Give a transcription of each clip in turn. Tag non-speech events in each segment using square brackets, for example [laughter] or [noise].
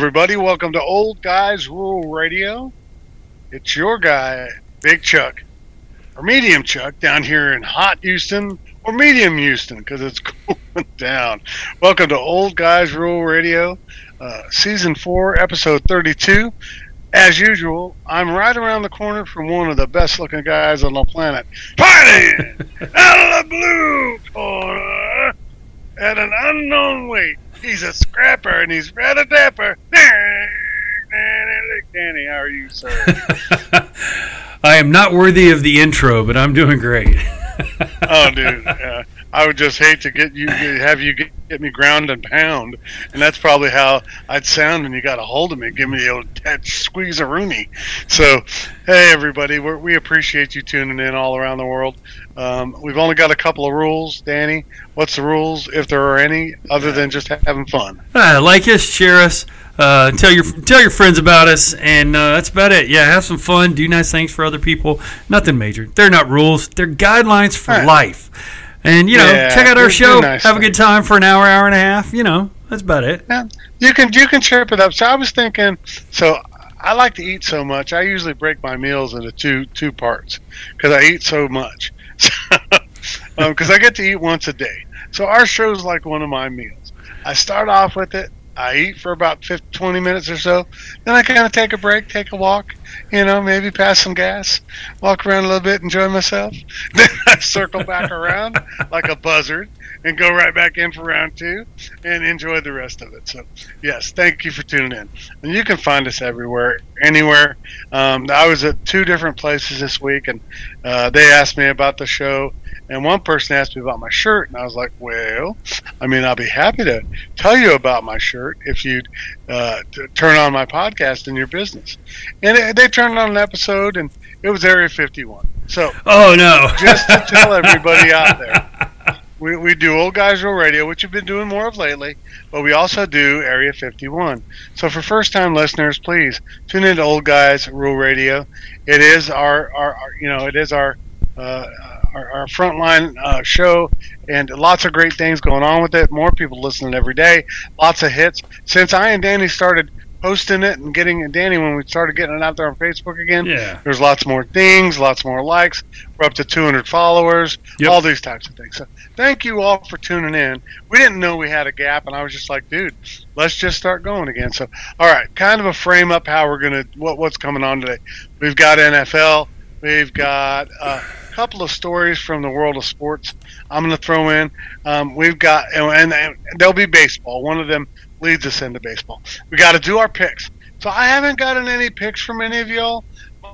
everybody. Welcome to Old Guys Rule Radio. It's your guy, Big Chuck, or Medium Chuck, down here in hot Houston, or Medium Houston, because it's [laughs] cooling down. Welcome to Old Guys Rule Radio, uh, Season 4, Episode 32. As usual, I'm right around the corner from one of the best looking guys on the planet. Fighting [laughs] out of the blue corner at an unknown weight. He's a scrapper and he's rather dapper. [laughs] Danny, how are you, sir? [laughs] I am not worthy of the intro, but I'm doing great. oh, dude, uh, I would just hate to get you, have you get, get, me ground and pound, and that's probably how I'd sound when you got a hold of me, give me the old squeeze a Rooney. So, hey, everybody, we we appreciate you tuning in all around the world. Um, we've only got a couple of rules, Danny. What's the rules, if there are any, other than just having fun? Uh, like us, share us. Uh, tell your tell your friends about us, and uh, that's about it. Yeah, have some fun, do nice things for other people. Nothing major. They're not rules. They're guidelines for right. life. And you know, yeah, check out our show. Nice have thing. a good time for an hour, hour and a half. You know, that's about it. Yeah, you can you can chirp it up. So I was thinking. So I like to eat so much. I usually break my meals into two two parts because I eat so much. [laughs] Because um, I get to eat once a day. So our show's like one of my meals. I start off with it. I eat for about 50, 20 minutes or so. Then I kind of take a break, take a walk, you know, maybe pass some gas, walk around a little bit, enjoy myself. [laughs] Then I circle back around like a buzzard and go right back in for round two and enjoy the rest of it. So, yes, thank you for tuning in. And you can find us everywhere, anywhere. Um, I was at two different places this week, and uh, they asked me about the show. And one person asked me about my shirt, and I was like, "Well, I mean, I'll be happy to tell you about my shirt if you uh, turn on my podcast in your business." And it, they turned on an episode, and it was Area 51. So, oh no, [laughs] just to tell everybody out there, [laughs] we, we do Old Guys Rule Radio, which we've been doing more of lately, but we also do Area 51. So for first time listeners, please tune into Old Guys Rule Radio. It is our, our, our you know, it is our uh, our, our frontline uh, show, and lots of great things going on with it. More people listening every day. Lots of hits. Since I and Danny started posting it and getting it, Danny, when we started getting it out there on Facebook again, yeah. there's lots more things, lots more likes. We're up to 200 followers, yep. all these types of things. So thank you all for tuning in. We didn't know we had a gap, and I was just like, dude, let's just start going again. So, all right, kind of a frame up how we're gonna what what's coming on today. We've got NFL, we've got. Uh, couple of stories from the world of sports I'm going to throw in. Um, we've got, and, and there'll be baseball. One of them leads us into baseball. We got to do our picks. So I haven't gotten any picks from any of y'all.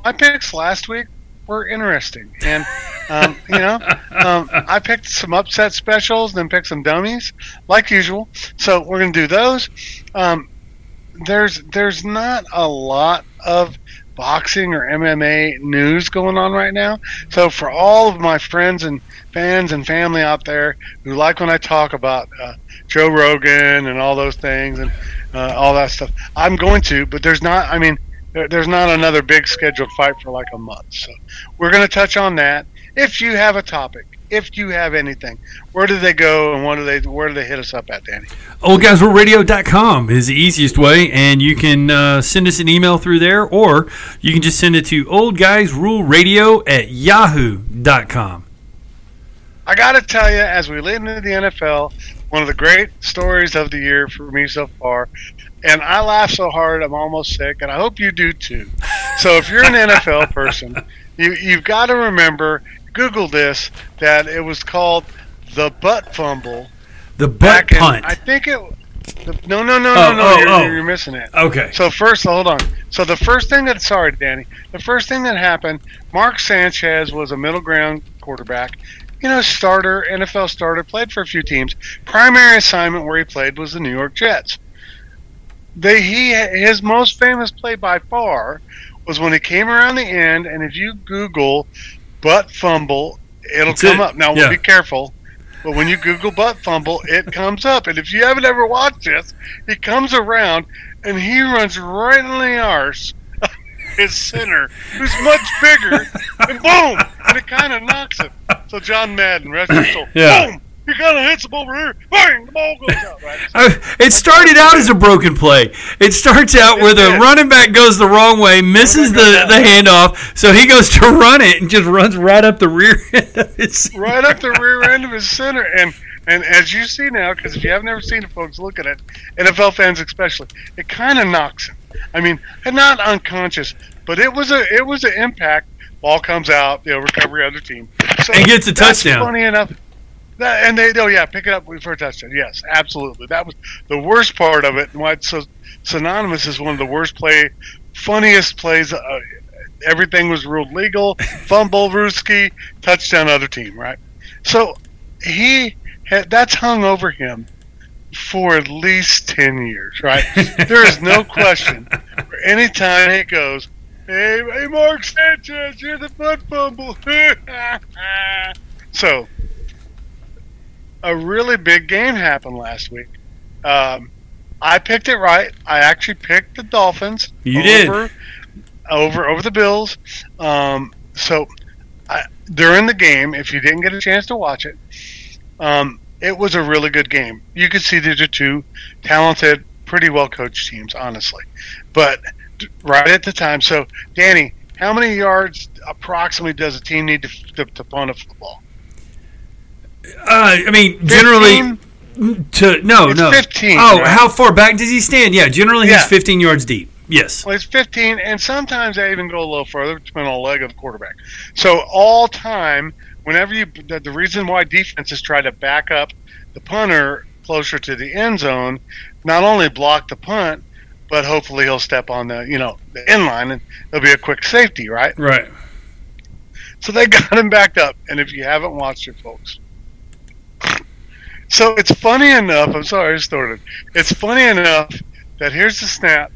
My picks last week were interesting, and um, [laughs] you know, um, I picked some upset specials, then picked some dummies, like usual. So we're gonna do those. Um, there's there's not a lot of boxing or MMA news going on right now. So for all of my friends and fans and family out there who like when I talk about uh, Joe Rogan and all those things and uh, all that stuff, I'm going to. But there's not. I mean, there, there's not another big scheduled fight for like a month. So we're going to touch on that. If you have a topic if you have anything. Where do they go and what do they where do they hit us up at, Danny? OldGuysRuleRadio.com is the easiest way, and you can uh, send us an email through there, or you can just send it to oldguysruleradio at yahoo.com. I got to tell you, as we lead into the NFL, one of the great stories of the year for me so far, and I laugh so hard I'm almost sick, and I hope you do too. So if you're an NFL person, [laughs] you, you've got to remember Google this that it was called the butt fumble. The butt punt. I think it. The, no, no, no, oh, no, no. Oh, you're, oh. you're, missing it. Okay. So first, hold on. So the first thing that sorry, Danny. The first thing that happened, Mark Sanchez was a middle ground quarterback. You know, starter, NFL starter, played for a few teams. Primary assignment where he played was the New York Jets. They he his most famous play by far was when he came around the end, and if you Google butt fumble, it'll That's come it. up. Now, yeah. be careful. But when you Google butt fumble, it comes up. And if you haven't ever watched this, he comes around and he runs right in the arse his center, who's much bigger, and boom, and it kind of knocks him. So John Madden, rest his soul, yeah. boom, he kind of hits him over here. Bang! The ball goes out. Right? [laughs] Uh, it started out as a broken play. It starts out where the did. running back goes the wrong way, misses the, the handoff, so he goes to run it and just runs right up the rear [laughs] end of his. right up the rear end of his center. And and as you see now, because if you have never seen it, folks, look at it. NFL fans especially, it kind of knocks him. I mean, not unconscious, but it was a it was an impact. Ball comes out, you know, recovery other team. So And gets a touchdown. Funny enough. And they, oh yeah, pick it up for a touchdown. Yes, absolutely. That was the worst part of it, and why it's so synonymous is one of the worst play, funniest plays. Uh, everything was ruled legal. [laughs] Fumble, Ruski, touchdown, other team. Right. So he had, that's hung over him for at least ten years. Right. [laughs] there is no question. Anytime it goes, hey, hey, Mark Sanchez, you're the butt fumble. [laughs] so a really big game happened last week. Um, I picked it right. I actually picked the Dolphins. You did. over, over over the Bills. Um, so I, during the game, if you didn't get a chance to watch it, um, it was a really good game. You could see these are two talented, pretty well coached teams, honestly. But right at the time, so Danny, how many yards approximately does a team need to, to, to punt a football? Uh, I mean, generally to no It's no. 15, Oh, right? how far back does he stand? Yeah, generally Yeah. he's 15 yards deep. Yes. Well, it's 15, and sometimes they even go a little further, depending on the leg of the quarterback. So all time, whenever you, the, the reason why defenses try to back up the punter closer to the end zone, not only block the punt, but hopefully he'll step on the, you know, the end line, and there'll be a quick safety, right? Right. So they [laughs] got him backed up, and if you haven't watched it, folks. So it's funny enough. I'm sorry, I started. It's funny enough that here's the snap.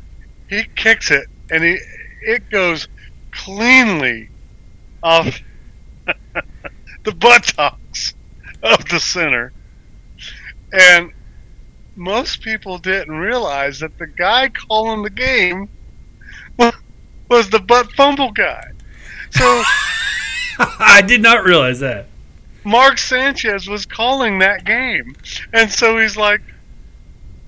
He kicks it, and he it goes cleanly off [laughs] the buttocks of the center. And most people didn't realize that the guy calling the game was the butt fumble guy. So [laughs] I did not realize that. Mark Sanchez was calling that game, and so he's like,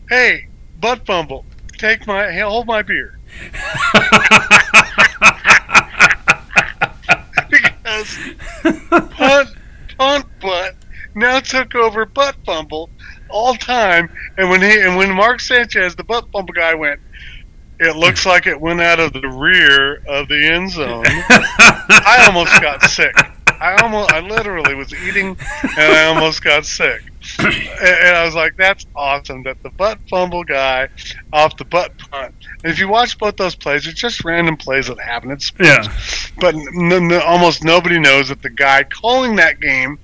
"Hey, butt fumble, take my hold my beer," [laughs] because punt punt butt now took over butt fumble all time, and when he and when Mark Sanchez, the butt fumble guy, went. It looks like it went out of the rear of the end zone. [laughs] I almost got sick. I almost, I literally was eating, and I almost got sick. And, and I was like, "That's awesome!" That the butt fumble guy off the butt punt. And if you watch both those plays, it's just random plays that happen. It's yeah. but n- n- almost nobody knows that the guy calling that game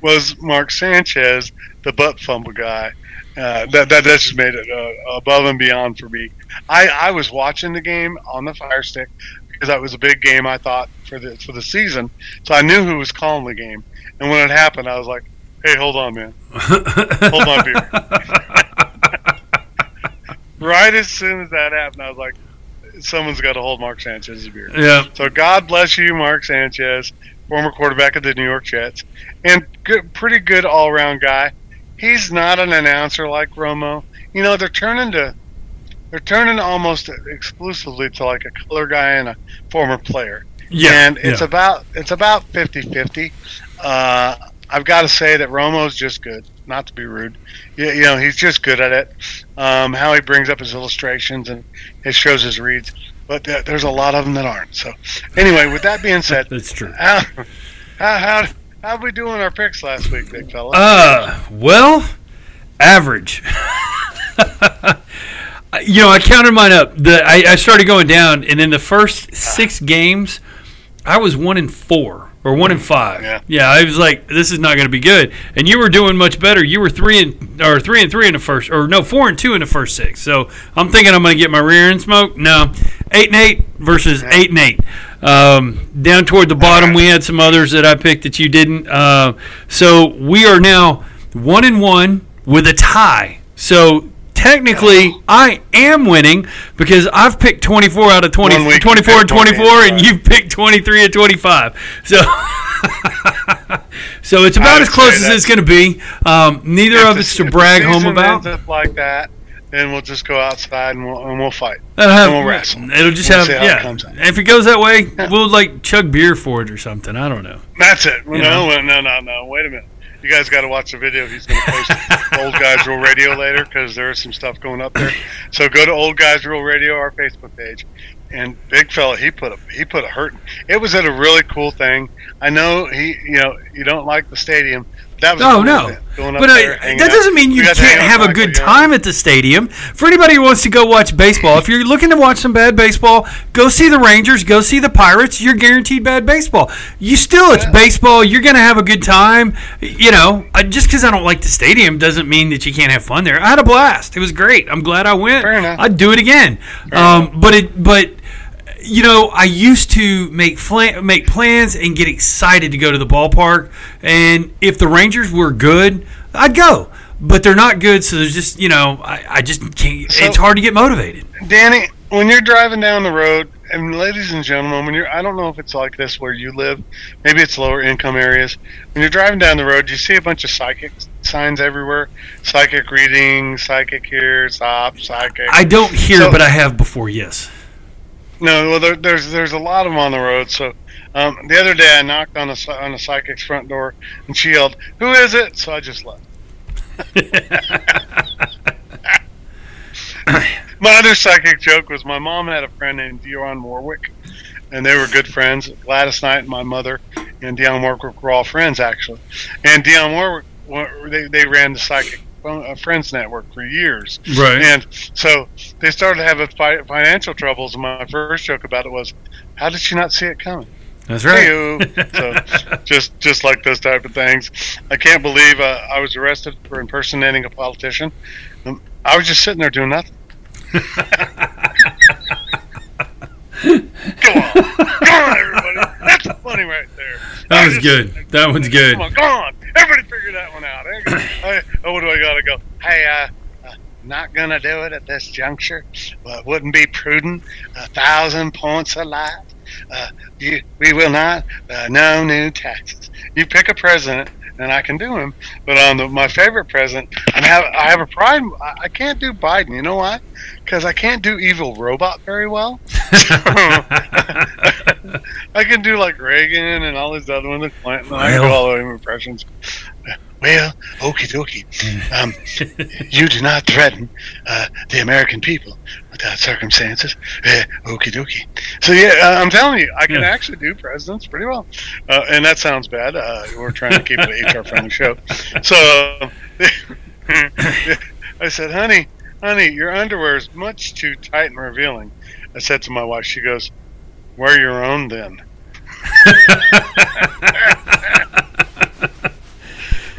was Mark Sanchez, the butt fumble guy. Uh, that, that that just made it uh, above and beyond for me. I, I was watching the game on the Fire Stick because that was a big game. I thought for the for the season, so I knew who was calling the game. And when it happened, I was like, "Hey, hold on, man! Hold my beer." [laughs] right as soon as that happened, I was like, "Someone's got to hold Mark Sanchez's beer." Yeah. So God bless you, Mark Sanchez, former quarterback of the New York Jets, and good, pretty good all-around guy. He's not an announcer like Romo. You know, they're turning to they're turning almost exclusively to like a color guy and a former player. Yeah. and it's yeah. about it's about 50-50. Uh, I've got to say that Romo's just good. Not to be rude, you, you know he's just good at it. Um, how he brings up his illustrations and his shows his reads, but th- there's a lot of them that aren't. So, anyway, with that being said, [laughs] That's true. how how how how we doing our picks last week, big fella? Uh, well, average. [laughs] you know, I counted mine up. The I, I started going down, and in the first six games, I was one in four or one in five. Yeah. I was like, this is not going to be good. And you were doing much better. You were three and or three and three in the first, or no, four and two in the first six. So I'm thinking I'm going to get my rear end smoke. No, eight and eight versus eight and eight. Um, down toward the bottom, we had some others that I picked that you didn't. Uh, so we are now one and one with a tie. So technically, I am winning because I've picked 24 out of 20, One week you 24 and 24, and you've picked 23 and 25. So [laughs] so it's about as close as it's going to be. Um, neither of us to brag home about. ends up like that, then we'll just go outside and we'll, and we'll fight. It'll, have, we'll wrestle. it'll just We'll have it yeah. out. If it goes that way, we'll like chug beer for it or something. I don't know. That's it. You no, know? no, no, no. Wait a minute. You guys got to watch the video. He's going to post [laughs] Old Guys Rule Radio later because there is some stuff going up there. So go to Old Guys Rule Radio, our Facebook page, and big fella, he put a he put a hurt. It was at a really cool thing. I know he, you know, you don't like the stadium. That was Oh no! But uh, there, that doesn't mean you can't have a good time at the stadium. For anybody who wants to go watch baseball, if you're looking to watch some bad baseball, go see the Rangers, go see the Pirates. You're guaranteed bad baseball. You still, it's Yeah. baseball. You're going to have a good time. You know, just because I don't like the stadium doesn't mean that you can't have fun there. I had a blast. It was great. I'm glad I went. Fair enough. I'd do it again. Um, but it, but you know, I used to make flan- make plans and get excited to go to the ballpark. And if the Rangers were good, I'd go. But they're not good, so there's just you know, I, I just can't. So- it's hard to get motivated. Danny, when you're driving down the road, and ladies and gentlemen, when you're, I don't know if it's like this where you live, maybe it's lower income areas. When you're driving down the road, do you see a bunch of psychic signs everywhere: psychic reading, psychic here, stop, psychic. I don't hear, So- but I have before. Yes. No, well, there, there's there's a lot of them on the road. So um, the other day, I knocked on a on a psychic's front door, and she yelled, "Who is it?" So I just left. [laughs] My other psychic joke was my mom had a friend named Dionne Warwick, and they were good friends. Gladys Knight and my mother and Dionne Warwick were all friends actually. And Dionne Warwick, wa- they they ran the psychic uh, friends network for years. Right. And so they started having fi- financial troubles. And my first joke about it was, "How did she not see it coming?" That's right. [laughs] So just just like those type of things. I can't believe uh, I was arrested for impersonating a politician. Um, I was just sitting there doing nothing. [laughs] Go on, go on, everybody. That's funny right there. That I was just- good. That one's good. Come on, go on. Everybody figure that one out. I, [clears throat] oh, what do I gotta go? Hey, uh, uh, not gonna do it at this juncture. It wouldn't be prudent. A thousand points a lot. Uh, you, we will not. Uh, no new taxes. You pick a president, and I can do him. But on the, my favorite president, I have I have a pride. I, can't do Biden. You know why? Because I can't do evil robot very well. [laughs] [laughs] I can do like Reagan and all these other ones, and Clinton. I can do all those impressions. Well, okie dokie. Um, you do not threaten uh, the American people without circumstances. Uh, okie dokie. So yeah, uh, I'm telling you, I can Yeah. actually do presidents pretty well. Uh, and that sounds bad. Uh, we're trying to keep it an HR friendly show. So [laughs] I said, honey, honey, your underwear is much too tight and revealing. I said to my wife, she goes, wear your own then. [laughs] [laughs]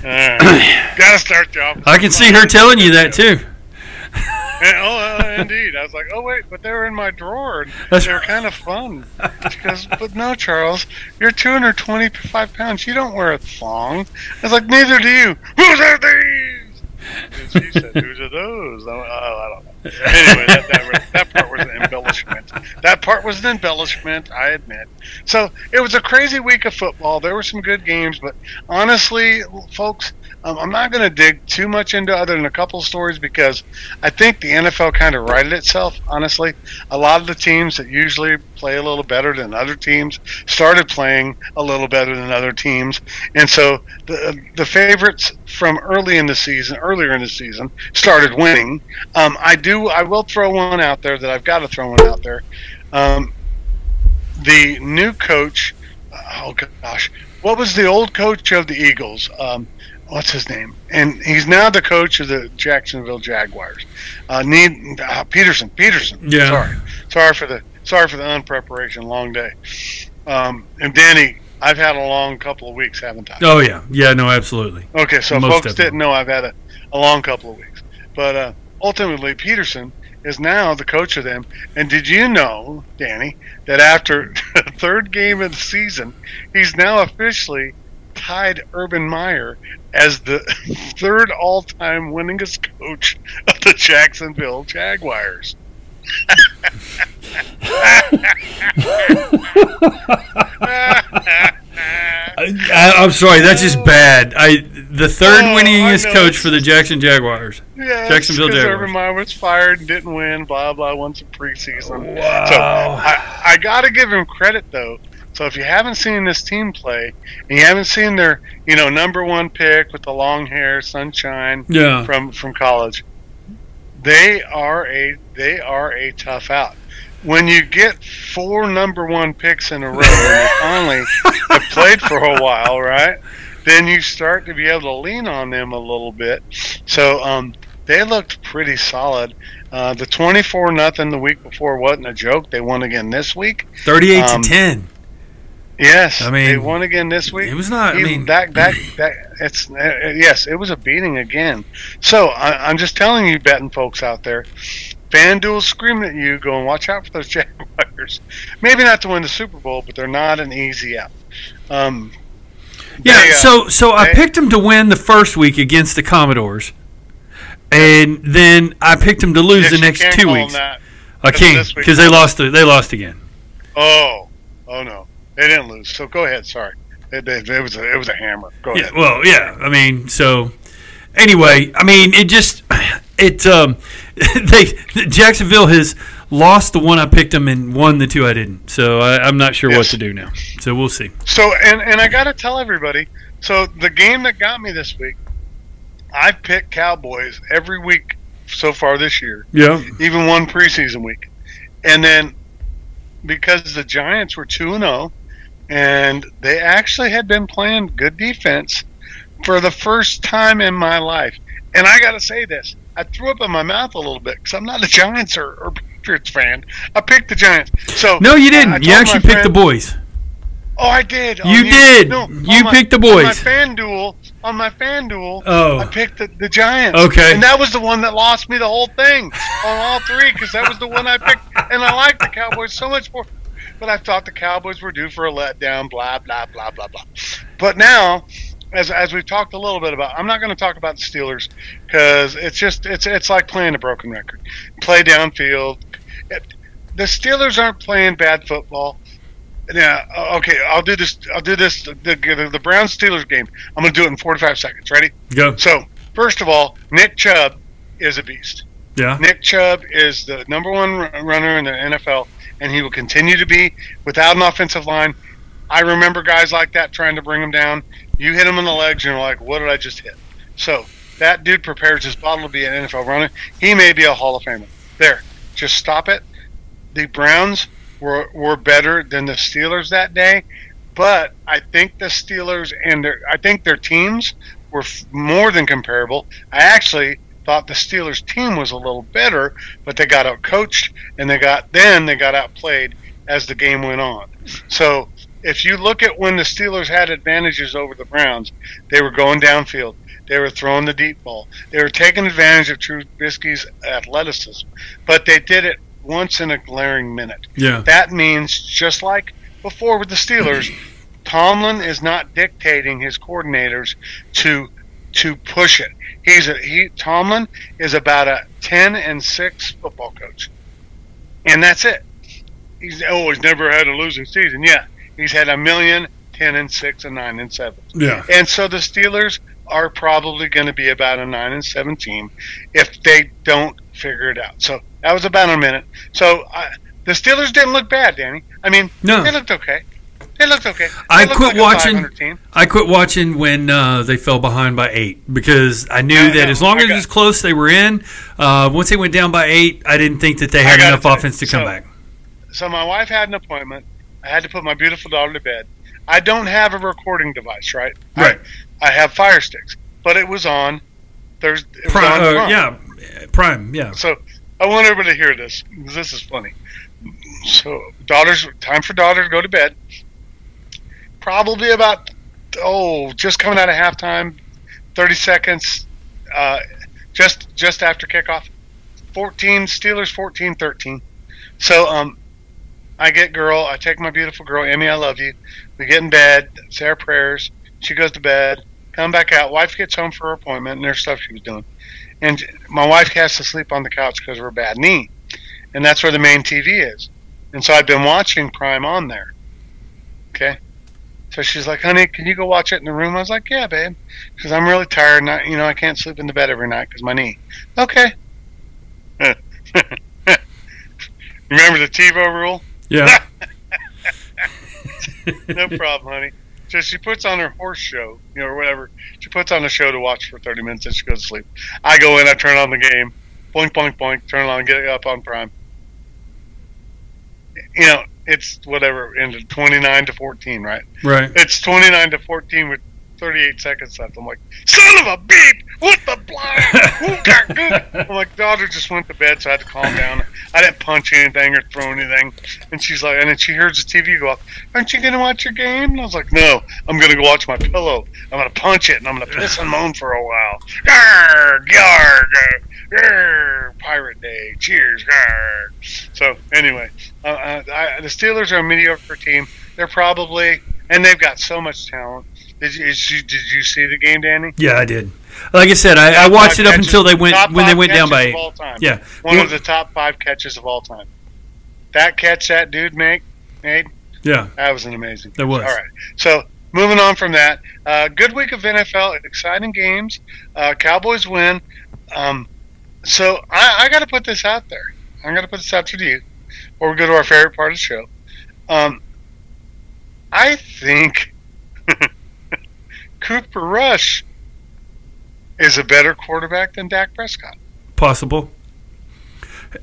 Right. Gotta start office. I can see her telling you that too. And, [laughs] oh, uh, indeed. I was like, oh, wait, but they were in my drawer. And That's they were kind of fun. She goes, but no, Charles, you're 225 pounds. You don't wear a thong. I was like, neither do you. Who's are these? And she said, who's are those? Oh, I don't know. Anyway, that, that, that part was an embellishment. That part was an embellishment, I admit. So it was a crazy week of football. There were some good games, but honestly, folks, um, I'm not going to dig too much into other than a couple stories because I think the NFL kind of righted itself. Honestly, a lot of the teams that usually play a little better than other teams started playing a little better than other teams, and so the the favorites from early in the season, earlier in the season, started winning. Um, I do, I will throw one out there that I've got to throw one out there. Um, the new coach, oh gosh, what was the old coach of the Eagles? What's his name? And he's now the coach of the Jacksonville Jaguars. Uh, need uh, Pederson. Pederson. Yeah. Sorry, sorry for the sorry for the unpreparation. Long day. Um, and Danny, I've had a long couple of weeks, haven't I? Oh yeah, yeah, no, absolutely. Okay, so Most folks definitely. didn't know I've had a, a long couple of weeks. But uh, ultimately, Pederson is now the coach of them. And did you know, Danny, that after [laughs] the third game of the season, he's now officially tied Urban Meyer as the [laughs] third all-time winningest coach of the Jacksonville Jaguars. I, I'm sorry, that's just bad. I the third Oh, winningest coach for the Jackson Jaguars. Yeah, Jacksonville Jaguars. Urban Meyer was fired and didn't win. Blah blah. Won some preseason. Wow. So I, I got to give him credit though. So if you haven't seen this team play and you haven't seen their you know number one pick with the long hair, sunshine Yeah. from from college, they are a they are a tough out. When you get four number one picks in a row and you [laughs] finally have played for a while, right? Then you start to be able to lean on them a little bit. So um, they looked pretty solid. Uh, the twenty-four nothing the week before wasn't a joke. They won again this week. Thirty-eight Um, to ten. Yes, I mean, they won again this week. It was not. I mean, that that [clears throat] that it's uh, uh, yes, it was a beating again. So I, I'm just telling you, betting folks out there, FanDuel's screaming at you, going, watch out for those [laughs] Jaguars. Maybe not to win the Super Bowl, but they're not an easy out. Um, yeah. they, uh, so so I they- picked them to win the first week against the Commanders, and then I picked them to lose yes, the next two weeks. I can't because they lost. They lost again. Oh, oh no, they didn't lose. So go ahead. Sorry, it, it, it was a, it was a hammer. Go Yeah, ahead. well, yeah. I mean, so anyway, I mean, it just it um [laughs] they Jacksonville has lost the one I picked them and won the two I didn't. So I, I'm not sure what to do now. So we'll see. So and and I got to tell everybody. So the game that got me this week, I've picked Cowboys every week so far this year, Yeah. even one preseason week, and then because the Giants were two and zero, and they actually had been playing good defense for the first time in my life. And I got to say this, I threw up in my mouth a little bit because I'm not a Giants or, or Patriots fan. I picked the Giants. So No, you didn't. You actually picked the boys. Oh, I did. You On did. No, You my- picked the On my boys. FanDuel, on my FanDuel, Oh. I picked the, the Giants. Okay. And that was the one that lost me the whole thing on all three because that was the one I picked. And I liked the Cowboys so much more. But I thought the Cowboys were due for a letdown, blah, blah, blah, blah, blah. But now, as, as we've talked a little bit about, I'm not going to talk about the Steelers because it's just, it's, it's like playing a broken record. Play downfield. The Steelers aren't playing bad football. Yeah. Okay. I'll do this. I'll do this. The, the, the Browns Steelers game. I'm going to do it in 45 seconds. Ready? Go. So first of all, Nick Chubb is a beast. Yeah. Nick Chubb is the number one runner in the NFL, and he will continue to be without an offensive line. I remember guys like that trying to bring him down. You hit him in the legs, and you're like, "What did I just hit?" So that dude prepares his bottle to be an NFL runner. He may be a Hall of Famer. There, just stop it. The Browns were were better than the Steelers that day, but I think the Steelers and their I think their teams were f- more than comparable. I actually thought the Steelers team was a little better, but they got out coached and they got then they got outplayed as the game went on. So if you look at when the Steelers had advantages over the Browns, they were going downfield. They were throwing the deep ball. They were taking advantage of Trubisky's athleticism, but they did it once in a glaring minute. Yeah. That means just like before with the Steelers, [clears throat] Tomlin is not dictating his coordinators to to push it. He's a he Tomlin is about a ten and six football coach. And that's it. He's always never had a losing season. Yeah. He's had a million, ten and six and nine and seven. Yeah. And so the Steelers are probably going to be about a nine and seven team if they don't figure it out. So that was about a minute. So uh, the Steelers didn't look bad, Danny. I mean, No. they looked okay. They looked okay. They I looked quit like watching- I quit watching when uh, they fell behind by eight because I knew No, that no, as long I as it was close, they were in. Uh, once they went down by eight, I didn't think that they had enough offense to come back. So my wife had an appointment. I had to put my beautiful daughter to bed. I don't have a recording device, right? Right. I, I have Fire Sticks, but it was on Thursday. It was Prime, on uh, yeah, prime, yeah. So I want everybody to hear this. 'cause This is funny. So daughters, time for daughter to go to bed. Probably about oh, just coming out of halftime, thirty seconds, uh, just just after kickoff. Fourteen Steelers, 14-13. So um, I get girl. I take my beautiful girl, Emmy. I love you. We get in bed, say our prayers. She goes to bed. Come back out. Wife gets home for her appointment, and there's stuff she was doing and my wife has to sleep on the couch because of her bad knee, and that's where the main TV is. And so I've been watching Prime on there. Okay, So she's like, "Honey, can you go watch it in the room?" I was like, "Yeah, babe," because I'm really tired. Not, you know, I can't sleep in the bed every night because my knee. Okay. [laughs] Remember the TiVo rule? Yeah. [laughs] no problem, honey. So she puts on her horse show, you know, or whatever. She puts on a show to watch for 30 minutes and she goes to sleep. I go in, I turn on the game, boink, boink, boink, turn it on, get it up on Prime. You know, it's whatever, into 29 to 14, right? Right. It's 29 to 14 with 38 seconds left. I'm like, son of a beep! What the blind? Who [laughs] got good? I'm like, daughter just went to bed, so I had to calm down. I didn't punch anything or throw anything. And she's like, and then she hears the TV go off. Aren't you gonna watch your game? And I was like, no, I'm gonna go watch my pillow. I'm gonna punch it and I'm gonna piss and moan for a while. Yarg, yarg, yarg, Cheers. Yarg. So anyway, uh, uh, I, the Steelers are a mediocre team. They're probably, and they've got so much talent. Did you, did you see the game, Danny? Yeah, I did. Like I said, I, I watched it up catches- until they went when they went down by eight. of all time. Yeah. One of the top five catches of all time. That catch that dude make made Yeah. that was an amazing. That was. All right. So moving on from that, uh, good week of NFL, exciting games. Uh, Cowboys win. Um, so I, I got to put this out there. I'm going to put this out to you, or we go to our favorite part of the show. Um, I think [laughs] Cooper Rush is a better quarterback than Dak Prescott. Possible.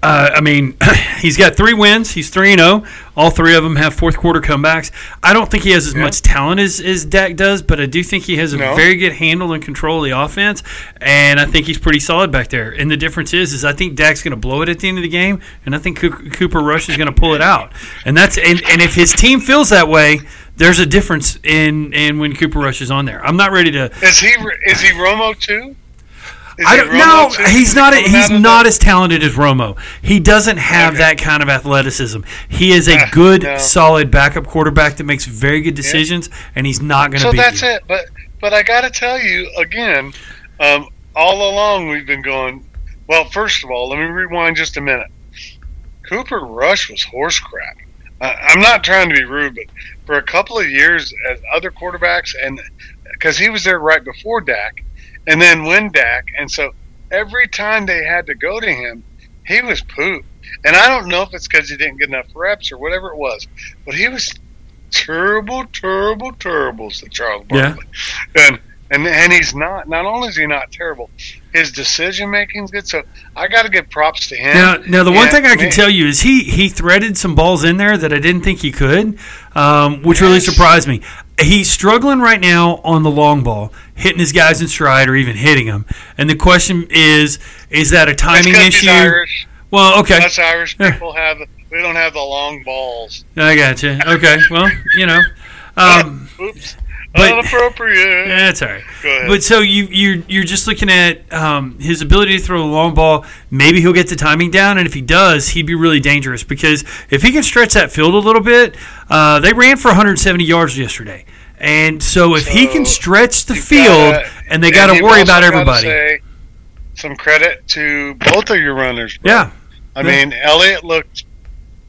Uh, I mean, [clears throat] he's got three wins. He's three and zero. All three of them have fourth quarter comebacks. I don't think he has as Yeah. much talent as, as Dak does, but I do think he has a No. very good handle and control of the offense, and I think he's pretty solid back there. And the difference is, is I think Dak's going to blow it at the end of the game, and I think Cooper Rush is going to pull it out. And that's and, and if his team feels that way, there's a difference in in when Cooper Rush is on there. I'm not ready to Is he is he Romo too? I don't know. He's not. coming He's not as talented as Romo. He doesn't have Okay. that kind of athleticism. He is a Ah, good, no. solid backup quarterback that makes very good decisions, and he's not going to So that's you. it. But but I got to tell you again, um, all along we've been going. Well, first of all, let me rewind just a minute. Cooper Rush was horse crap. Uh, I'm not trying to be rude, but for a couple of years as other quarterbacks, and because he was there right before Dak, and then when Dak, and so every time they had to go to him, he was poop. And I don't know if it's because he didn't get enough reps or whatever it was, but he was terrible, terrible, terrible, said Charles Yeah. And and and he's not. Not only is he not terrible, his decision making's good. So I got to give props to him. Now, now the one And thing I can man, tell you is he he threaded some balls in there that I didn't think he could, um, which really surprised me. He's struggling right now on the long ball, hitting his guys in stride or even hitting them. And the question is, is that a that's timing issue? Irish. Well, okay, Us Irish people have. We don't have the long balls. I got you. Okay, well, you know. Um, [laughs] Oops. But- Inappropriate. Yeah, that's all right. Go ahead. But so you you're you're just looking at um, his ability to throw a long ball. Maybe he'll get the timing down, and if he does, he'd be really dangerous because if he can stretch that field a little bit, uh, they ran for 170 yards yesterday, and so if he can stretch the field, gotta- and they got to worry about everybody. say some credit to both of your runners. bro. yeah, I yeah. mean, Elliott looked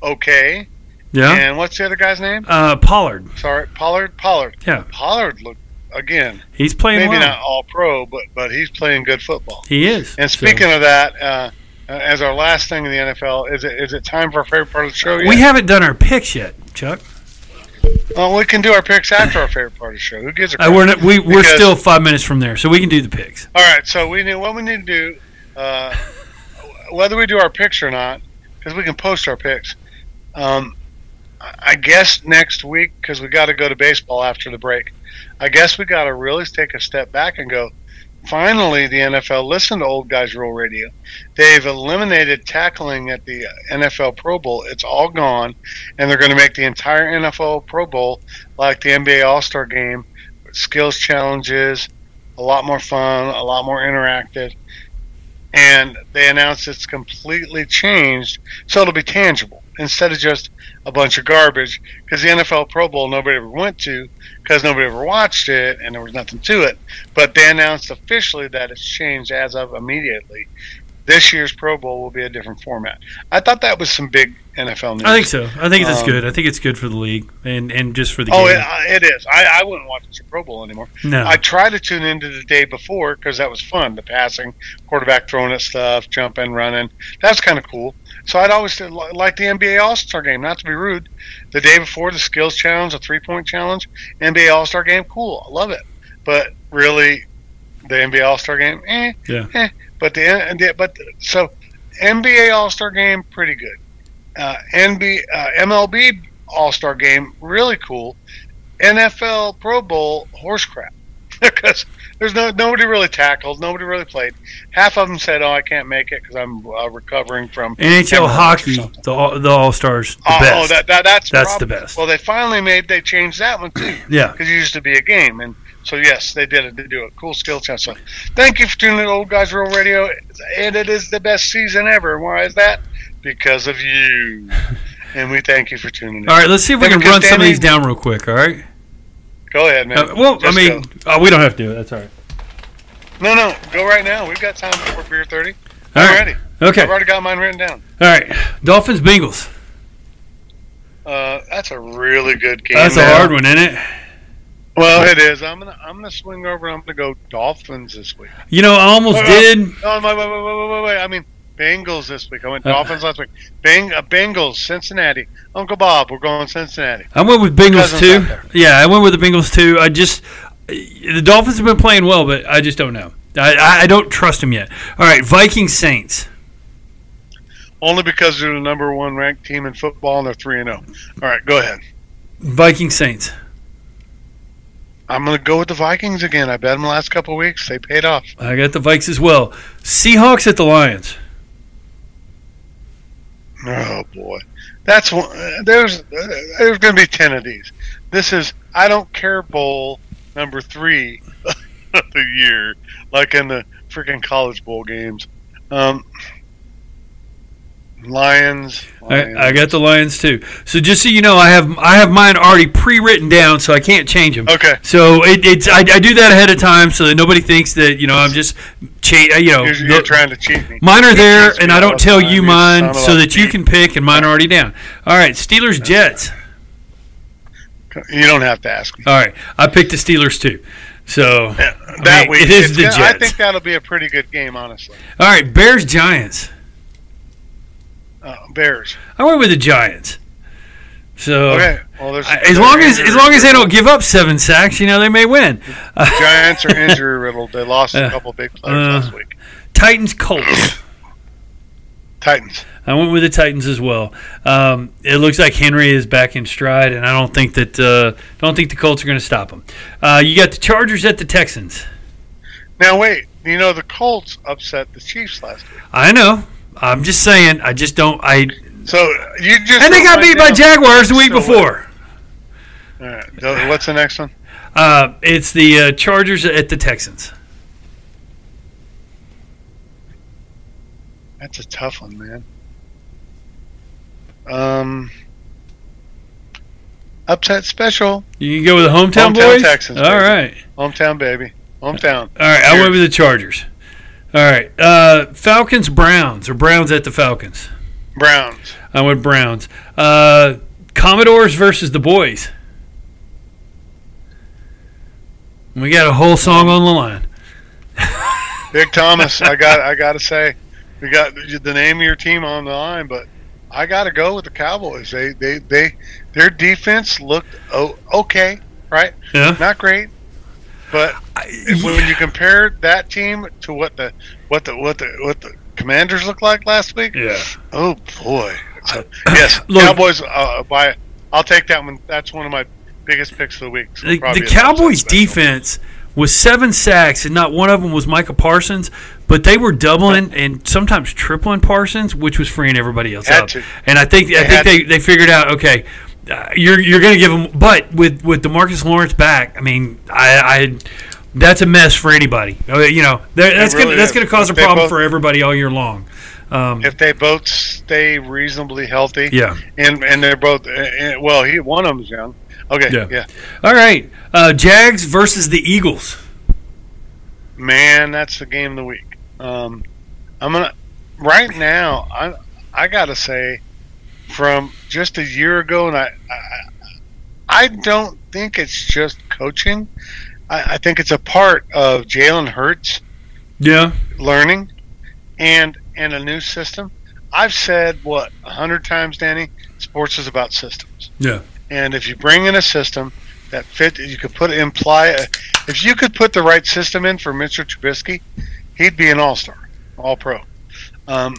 okay. Yeah. And what's the other guy's name? Uh, Pollard, Sorry, Pollard. Pollard. yeah, Pollard looked again. he's playing Maybe well. not all pro, but but he's playing good football. He is. And So- speaking of that, uh, as our last thing in the NFL, is it is it time for our favorite part of the show? Yet? we haven't done our picks yet, Chuck. Well, we can do our picks after our favorite part of the show. Who gives a Uh, we're not, we, we're Because- still five minutes from there, so we can do the picks. All right, so we need what we need to do, uh, [laughs] whether we do our picks or not, because we can post our picks. Um, I guess next week, because we got to go to baseball after the break. I guess we got to really take a step back and go. Finally, the NFL listened to Old Guys Rule Radio. They've eliminated tackling at the NFL Pro Bowl. It's all gone, and they're going to make the entire NFL Pro Bowl like the NBA All Star Game, skills challenges, a lot more fun, a lot more interactive. And they announced it's completely changed, so it'll be tangible instead of just a bunch of garbage. Because the NFL Pro Bowl nobody ever went to because nobody ever watched it and there was nothing to it. But they announced officially that it's changed as of immediately. This year's Pro Bowl will be a different format. I thought that was some big NFL news. I think so. I think it's Um, good. I think it's good for the league and, and just for the Oh, game. it, it is. I, I wouldn't watch the Pro Bowl anymore. no. I try to tune into the day before because that was fun. The passing, quarterback throwing at stuff, jumping, running. That's kind of cool. So I'd always like the NBA All Star game. Not to be rude, the day before the skills challenge, the three point challenge, NBA All Star game. Cool, I love it. But really, the NBA All Star game, eh, Yeah. eh. But the, and the but so NBA All Star game, pretty good. Uh, NB uh, MLB All Star game, really cool. NFL Pro Bowl, horse crap. [laughs] Because there's no nobody really tackled, nobody really played. Half of them said, "Oh, I can't make it because I'm uh, recovering from NHL hockey, the all- the All Stars, the oh, best. oh, that, that that's That's the problem. best. Well, they finally made they changed that one too [clears throat] yeah. because it used to be a game, and so yes, they did it. They do a cool skill test. So, thank you for tuning in to Old Guys Rule Radio, and it is the best season ever. Why is that? Because of you, [laughs] and we thank you for tuning in. All right, let's see if we can run some of these down real quick. All right. Go ahead, man. Uh, well, I mean, oh, we don't have to do it. That's all right. no, no, go right now. We've got time before beer thirty. All I'm right. ready. Okay. I've already got mine written down. All right. Dolphins Bengals. Uh, that's a really good game. That's a hard one, isn't it? Well, it is. I'm gonna I'm gonna swing over. and I'm gonna go Dolphins this week. You know, I almost Well, did. No, wait, wait, wait, wait, wait, wait. I mean, Bengals this week. I went Uh, Dolphins last week. Bang, uh, Bengals, Cincinnati. Uncle Bob, we're going Cincinnati. I went with Bengals too. Yeah, I went with the Bengals too. I just the Dolphins have been playing well, but I just don't know. I, I- don't trust them yet. All right, Vikings Saints. Only because they're the number one ranked team in football and they're three and zero. All right, go ahead. Vikings Saints. I'm gonna go with the Vikings again. I bet them the last couple of weeks. They paid off. I got the Vikes as well. Seahawks at the Lions. Oh boy, that's one. uh, There's uh, there's gonna be ten of these. This is I don't care bowl number three [laughs] of the year, like in the freaking college bowl games. Um, Lions. Lions. I, I got the Lions too. So just so you know, I have I have mine already pre-written down, so I can't change them. Okay. So it, it's I, I do that ahead of time so that nobody thinks that you know I'm just cha- uh, you know You're, you're trying to cheat me. Mine are there, and I don't tell you mine so that you can pick, and mine are already down. All right, Steelers Jets. You don't have to ask me. All right, I picked the Steelers too. So That mean, week, it is the gonna- I think that'll be a pretty good game, honestly. all right, Bears Giants. Uh, Bears. I went with the Giants. So Okay. Well, I- as long as as long as they don't give up seven sacks, you know they may win. Giants are injury riddled. They lost a Uh, couple big players uh, last week. Titans Colts. [coughs] Titans. I went with the Titans as well. Um, it looks like Henry is back in stride, and I don't think that uh, don't think the Colts are going to stop him. Uh, you got the Chargers at the Texans. Now wait. You know the Colts upset the Chiefs last week. I know. I'm just saying. I just don't. I So you just and they got beat by Jaguars the week before. All right. What's the next one? Uh, it's the uh, Chargers at the Texans. That's a tough one, man. Um, upset special, You can go with the hometown, Hometown boys. Texans, All baby. right. hometown baby, hometown. All right. I went with the Chargers. All right. Uh, Falcons Browns or Browns at the Falcons. Browns. I went Browns. Uh, Commanders versus the boys. We got a whole song on the line. [laughs] Big Thomas. I got. I got to say, we got the name of your team on the line, but I got to go with the Cowboys. They, they, they, their defense looked oh, okay, right? Yeah. Not great, but if- when you compare that team to what the, what the, what the, what the Commanders looked like last week, Yeah. oh boy. So, [clears throat] yes, Look- Cowboys. Uh, by I'll take that one. That's one of my biggest picks of the week. So The, the Cowboys defense was seven sacks, and not one of them was Micah Parsons, but they were doubling and sometimes tripling Parsons, which was freeing everybody else Had up. to. And I think I think they, they figured out okay. Uh, you're you're going to give them, but with with Demarcus Lawrence back, I mean, I, I that's a mess for anybody. Uh, You know, that's really gonna that's going to cause a If problem both- for everybody all year long. Um, If they both stay reasonably healthy, yeah. and and they're both uh, uh, well, he one of them's young. Okay, Yeah. yeah. All right, uh, Jags versus the Eagles. Man, that's the game of the week. Um, I'm gonna right now, I I gotta say, from just a year ago, and I I, I don't think it's just coaching. I, I think it's a part of Jalen Hurts Yeah. learning and and a new system. I've said what a hundred times, Danny. Sports is about systems. Yeah. And if you bring in a system that fit, you could put imply. If you could put the right system in for Mr. Trubisky, he'd be an all star, all pro. Um,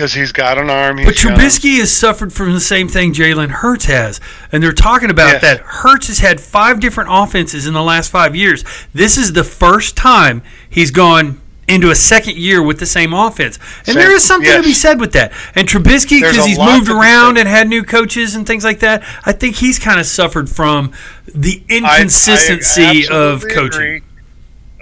because he's got an arm. But. Trubisky has suffered from the same thing Jalen Hurts has. And they're talking about Yes. that. Hurts has had five different offenses in the last five years. This is the first time he's gone into a second year with the same offense. And Same- there is something to be said with that. And Trubisky, because he's moved around and had new coaches and things like that, I think he's kind of suffered from the I- I inconsistency of coaching. agree.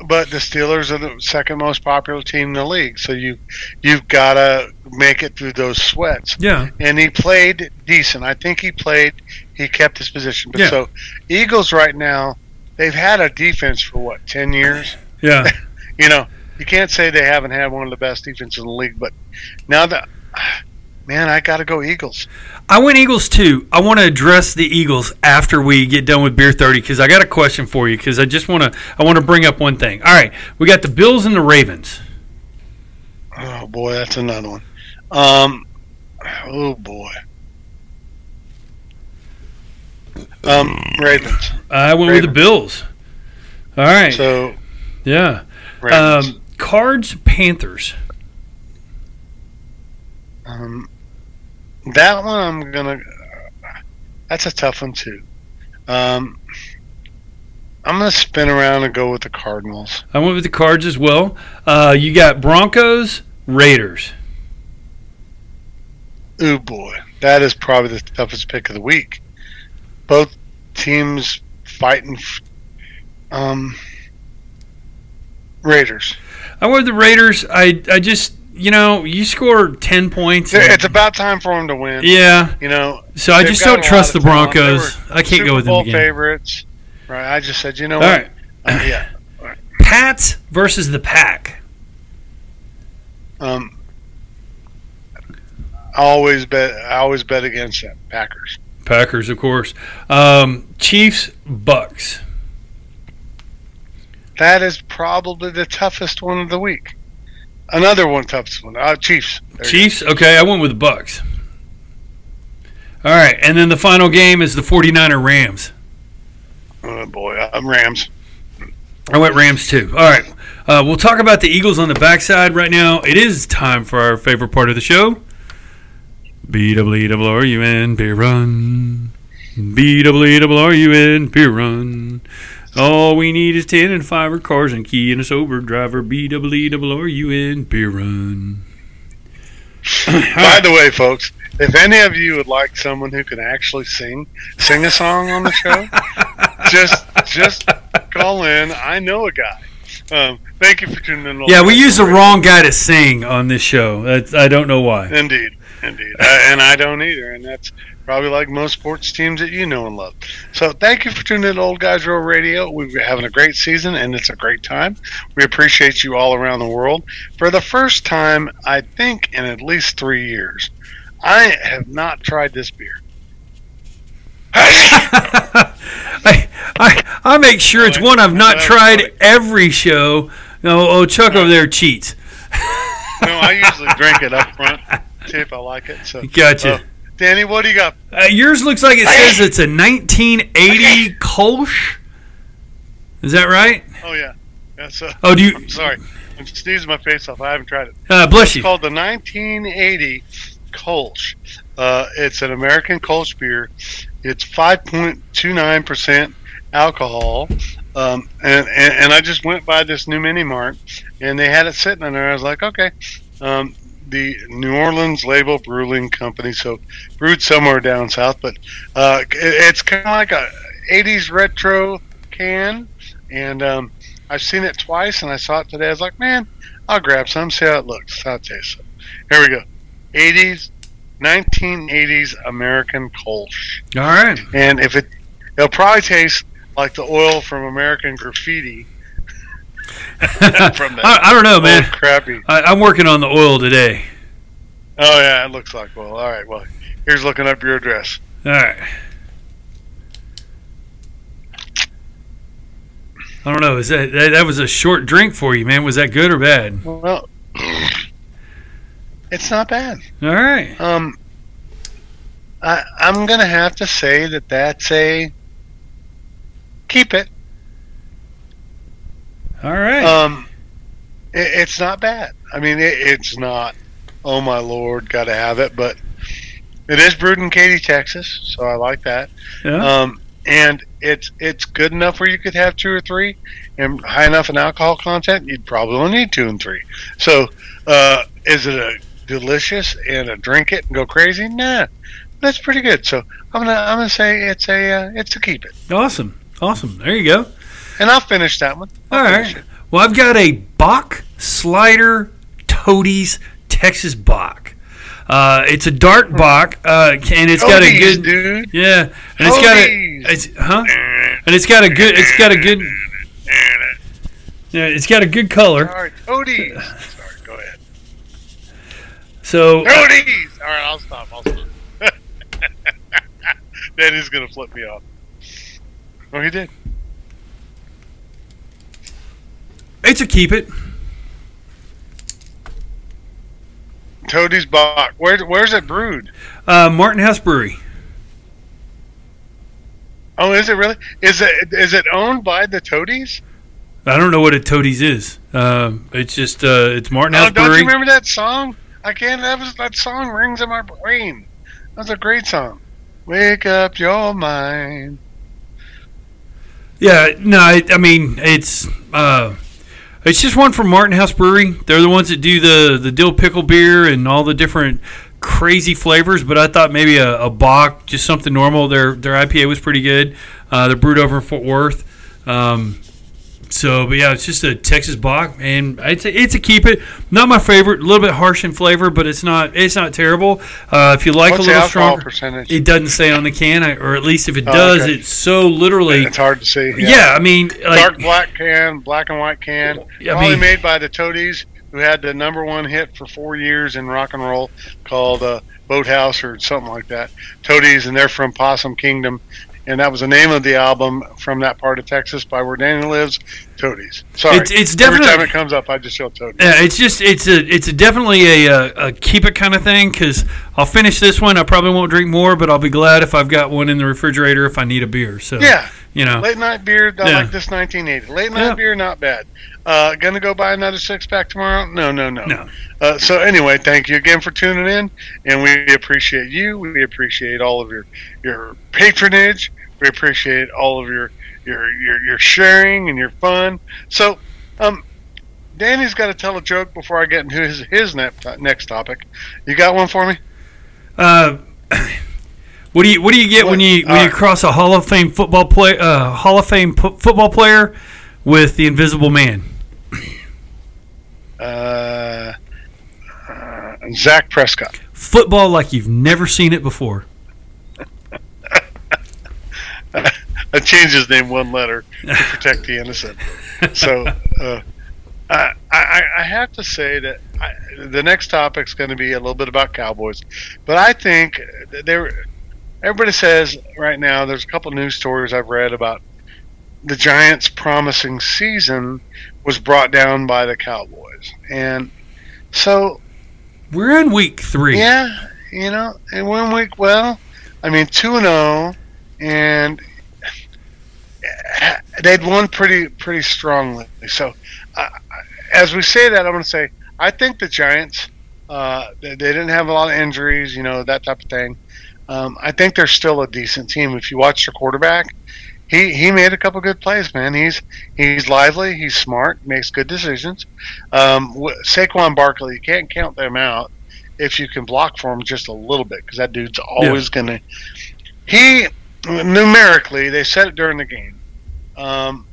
But the Steelers are the second most popular team in the league, so you you've got to make it through those sweats. Yeah. and he played decent. I think he played. He kept his position. But Yeah. so Eagles right now, they've had a defense for what ten years. Yeah. [laughs] You know, you can't say they haven't had one of the best defenses in the league. But now that, man, I got to go Eagles. I went Eagles too. I want to address the Eagles after we get done with beer thirty because I got a question for you because I just want to I want to bring up one thing. All right, we got the Bills and the Ravens. Oh boy, that's another one. Um, oh boy. Um, Ravens. I went with the Bills. All right, So yeah. Ravens. Um, Cards Panthers. Um, that one I'm gonna. That's a tough one too. Um, I'm gonna spin around and go with the Cardinals. I went with the Cards as well. Uh, you got Broncos Raiders. Ooh boy, that is probably the toughest pick of the week. Both teams fighting. f- Um, Raiders. I went with the Raiders. I I just you know you score ten points. and- It's about time for them to win. yeah. You know, So I just don't trust the lot of talent. They Broncos. I can't Super go with them Bowl again. favorites. Right. I just said, you know All what? right. Uh, yeah. Pats versus the Pack. Um, I always bet. I always bet against them. Packers. Packers, of course. Um, Chiefs, Bucks. That is probably the toughest one of the week. Another one toughest one. Uh, Chiefs. There Chiefs, okay, I went with the Bucks. All right, and then the final game is the 49er Rams. Oh boy, I'm Rams. I went Rams too. All right, uh, we'll talk about the Eagles on the backside right now. It is time for our favorite part of the show. B-W-E-R-U-N, beer run. B-W-E-R-U-N, beer run. All we need is 10 and 5 cars and key and a sober driver. B-W-E-R-U-N, beer run. [clears throat] By the way, folks, if any of you would like someone who can actually sing sing a song on the show, [laughs] just just call in. I know a guy. Um, thank you for tuning in. Yeah, we use the wrong guy to sing on this show. That's, I don't know why. Indeed, indeed, uh, and I don't either, and that's probably like most sports teams that you know and love. So, thank you for tuning in to Old Guys Rule Radio. We're having a great season, and it's a great time. We appreciate you all around the world. For the first time, I think in at least three years, I have not tried this beer. [laughs] I, I, I make sure it's one I've not tried every show. No, oh, Chuck over there cheats. No, I usually drink it up front, [laughs] see if I like it. So, Gotcha. uh, Danny, what do you got? Uh, yours looks like it says it's a 1980 Kolsch. Is that right? Oh yeah, that's. Uh, Oh, do you? I'm sorry, I'm sneezing my face off. I haven't tried it. Uh, bless It's you. called the 1980 Kolsch. Uh, it's an American Kolsch beer. It's 5.29% alcohol. Um, and, and, and I just went by this new mini mart and they had it sitting in there. I was like, okay. Um, the New Orleans Label Brewing Company, so brewed somewhere down south, but uh, it, it's kind of like a 80s retro can. And um, I've seen it twice and I saw it today. I was like, man, I'll grab some, see how it looks, how it tastes. So, here we go. 80s, 1980s American Kolsch. All right. And if it, it'll probably taste like the oil from American Graffiti. [laughs] from that I, I don't know, man. crappy. I, I'm working on the oil today. Oh yeah, it looks like. Well, all right. Well, here's looking up your address. All right. I don't know. Is that, that that was a short drink for you, man? Was that good or bad? Well, it's not bad. All right. Um, I I'm gonna have to say that that's a keep it. All right. Um, it, it's not bad. I mean, it, it's not. Oh my lord, got to have it. But it is brewed in Katy, Texas, so I like that. yeah. Um, and it's it's good enough where you could have two or three, and high enough in alcohol content, you'd probably only need two and three. So, uh, is it a delicious and a drink it and go crazy? Nah, that's pretty good. So I'm gonna I'm gonna say it's a uh, it's a keep it, awesome. Awesome. There you go. And I'll finish that one. I'll All right. it. Well, I've got a Bock Slider Toadies Texas Bock. Uh, it's a dark Bock, uh, and it's got a good dude. yeah, and it's got a it's huh, and it's got a good it's got a good yeah, it's got a good color. All right, toadies. Sorry, go ahead. So Toadies. All right, I'll stop. I'll stop. [laughs] that is gonna flip me off. Oh, he did. It's a keep it. Toadies Bock. Where, where's it brewed? Uh, Martin House Brewery. Oh, is it really? Is it is it owned by the Toadies? I don't know what a Toadies is. Um, it's just uh, it's Martin House Oh, don't Brewery. you remember that song? I can't. That was that song rings in my brain. That's a great song. Wake up your mind. Yeah, no, I, I mean it's uh, it's just one from Martin House Brewery. They're the ones that do the the dill pickle beer and all the different crazy flavors. But I thought maybe a, a Bock, just something normal. Their their IPA was pretty good. Uh, they're brewed over in Fort Worth. Um, so, but yeah, it's just a Texas Bock, and it's a, it's a keep it. Not my favorite. A little bit harsh in flavor, but it's not it's not terrible. Uh, if you like What's a little stronger, percentage? it doesn't say on the can, or at least if it Oh, does, okay. it's so literally. it's hard to see. Yeah, I mean, like, Dark black can, black and white can. Yeah, I Probably mean- made by the Toadies, who had the number one hit for four years in rock and roll called uh, Boathouse or something like that. Toadies, and they're from Possum Kingdom. And that was the name of the album from that part of Texas by where Daniel lives, Toadies. Sorry. It's- it's Every definitely- time it comes up, I just yell Toadies. Yeah, it's just it's a it's a definitely a, a, a keep it kind of thing because I'll finish this one. I probably won't drink more, but I'll be glad if I've got one in the refrigerator if I need a beer. So Yeah. you know, Late night beer, I Yeah. like this 1980. Late night Yeah. beer, not bad. Uh, gonna go buy another six pack tomorrow? No, no, no. No. Uh, so anyway, thank you again for tuning in, and we appreciate you. We appreciate all of your your patronage. We appreciate all of your your your, your sharing and your fun. So, um, Danny's got to tell a joke before I get into his his next next topic. You got one for me? uh, [clears throat] what do you what do you get when you when all you right. cross a Hall of Fame football play uh, Hall of Fame pu- football player with the Invisible Man? Uh, uh, Zach Prescott. Football like you've never seen it before. [laughs] I changed his name one letter to protect the innocent. So [laughs] uh, I, I, I have to say that I, the next topic is going to be a little bit about Cowboys, but I think there. Everybody says right now there's a couple news stories I've read about the Giants' promising season was brought down by the Cowboys, and so We're in week three. yeah, you know, and one week, well, I mean, two and zero, and they'd won pretty pretty strongly. So, uh, as we say that, I'm going to say I think the Giants, uh, they, they didn't have a lot of injuries, you know, that type of thing. Um, I think they're still a decent team. If you watch their quarterback, he he made a couple good plays, man. He's he's lively, he's smart, makes good decisions. Um, Saquon Barkley, you can't count them out if you can block for him just a little bit because that dude's always gonna. He numerically, they said it during the game. Um,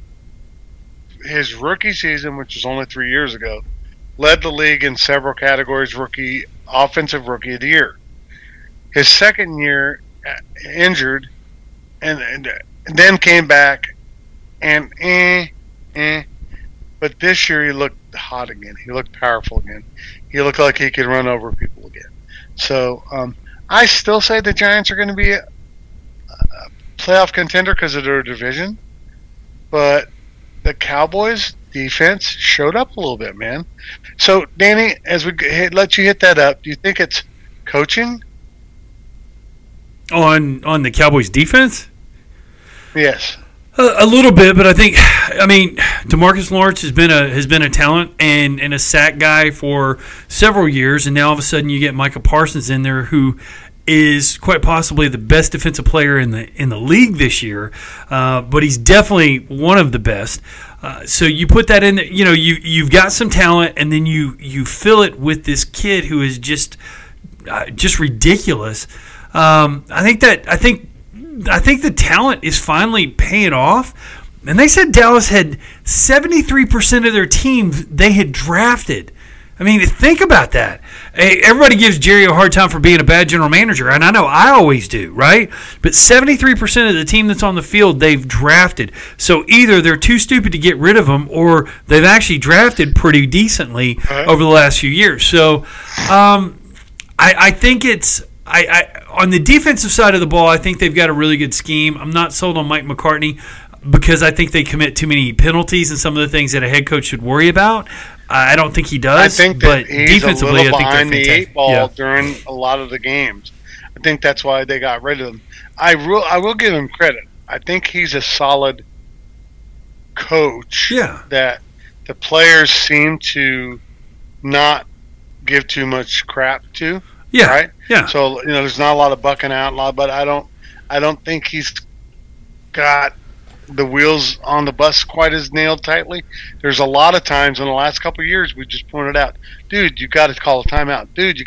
his rookie season, which was only three years ago, led the league in several categories. Rookie, offensive rookie of the year. His second year, uh, injured, and, and then came back, and eh, eh. But this year he looked hot again. He looked powerful again. He looked like he could run over people again. So um, I still say the Giants are going to be a, a playoff contender because of their division, but the Cowboys defense showed up a little bit, man. So Danny, as we hit, let you hit that up, do you think it's coaching on on the Cowboys defense? Yes. A, a, little bit, but I think, I mean, DeMarcus Lawrence has been a has been a talent and, and a sack guy for several years, and now all of a sudden you get Micah Parsons in there, who is quite possibly the best defensive player in the in the league this year, uh, but he's definitely one of the best. Uh, so you put that in, you know, you you've got some talent, and then you you fill it with this kid who is just uh, just ridiculous. Um, I think that I think I think the talent is finally paying off. And they said Dallas had 73% of their team they had drafted. I mean, think about that. Everybody gives Jerry a hard time for being a bad general manager, and I know I always do, right? But 73% of the team that's on the field they've drafted. So either they're too stupid to get rid of them, or they've actually drafted pretty decently right. over the last few years. So um, I, I think it's I, I, on the defensive side of the ball, I think they've got a really good scheme. I'm not sold on Mike McCarthy because I think they commit too many penalties and some of the things that a head coach should worry about. I don't think he does. I think that he's defensively, a little behind the eight ball yeah. during a lot of the games. I think that's why they got rid of him. I will. I will give him credit. I think he's a solid coach. Yeah. That the players seem to not give too much crap to. Yeah. Right. Yeah. So you know, there's not a lot of bucking out, a lot, but I don't, I don't think he's got the wheels on the bus quite as nailed tightly. There's a lot of times in the last couple of years we just pointed out, dude, you got to call a timeout. Dude, you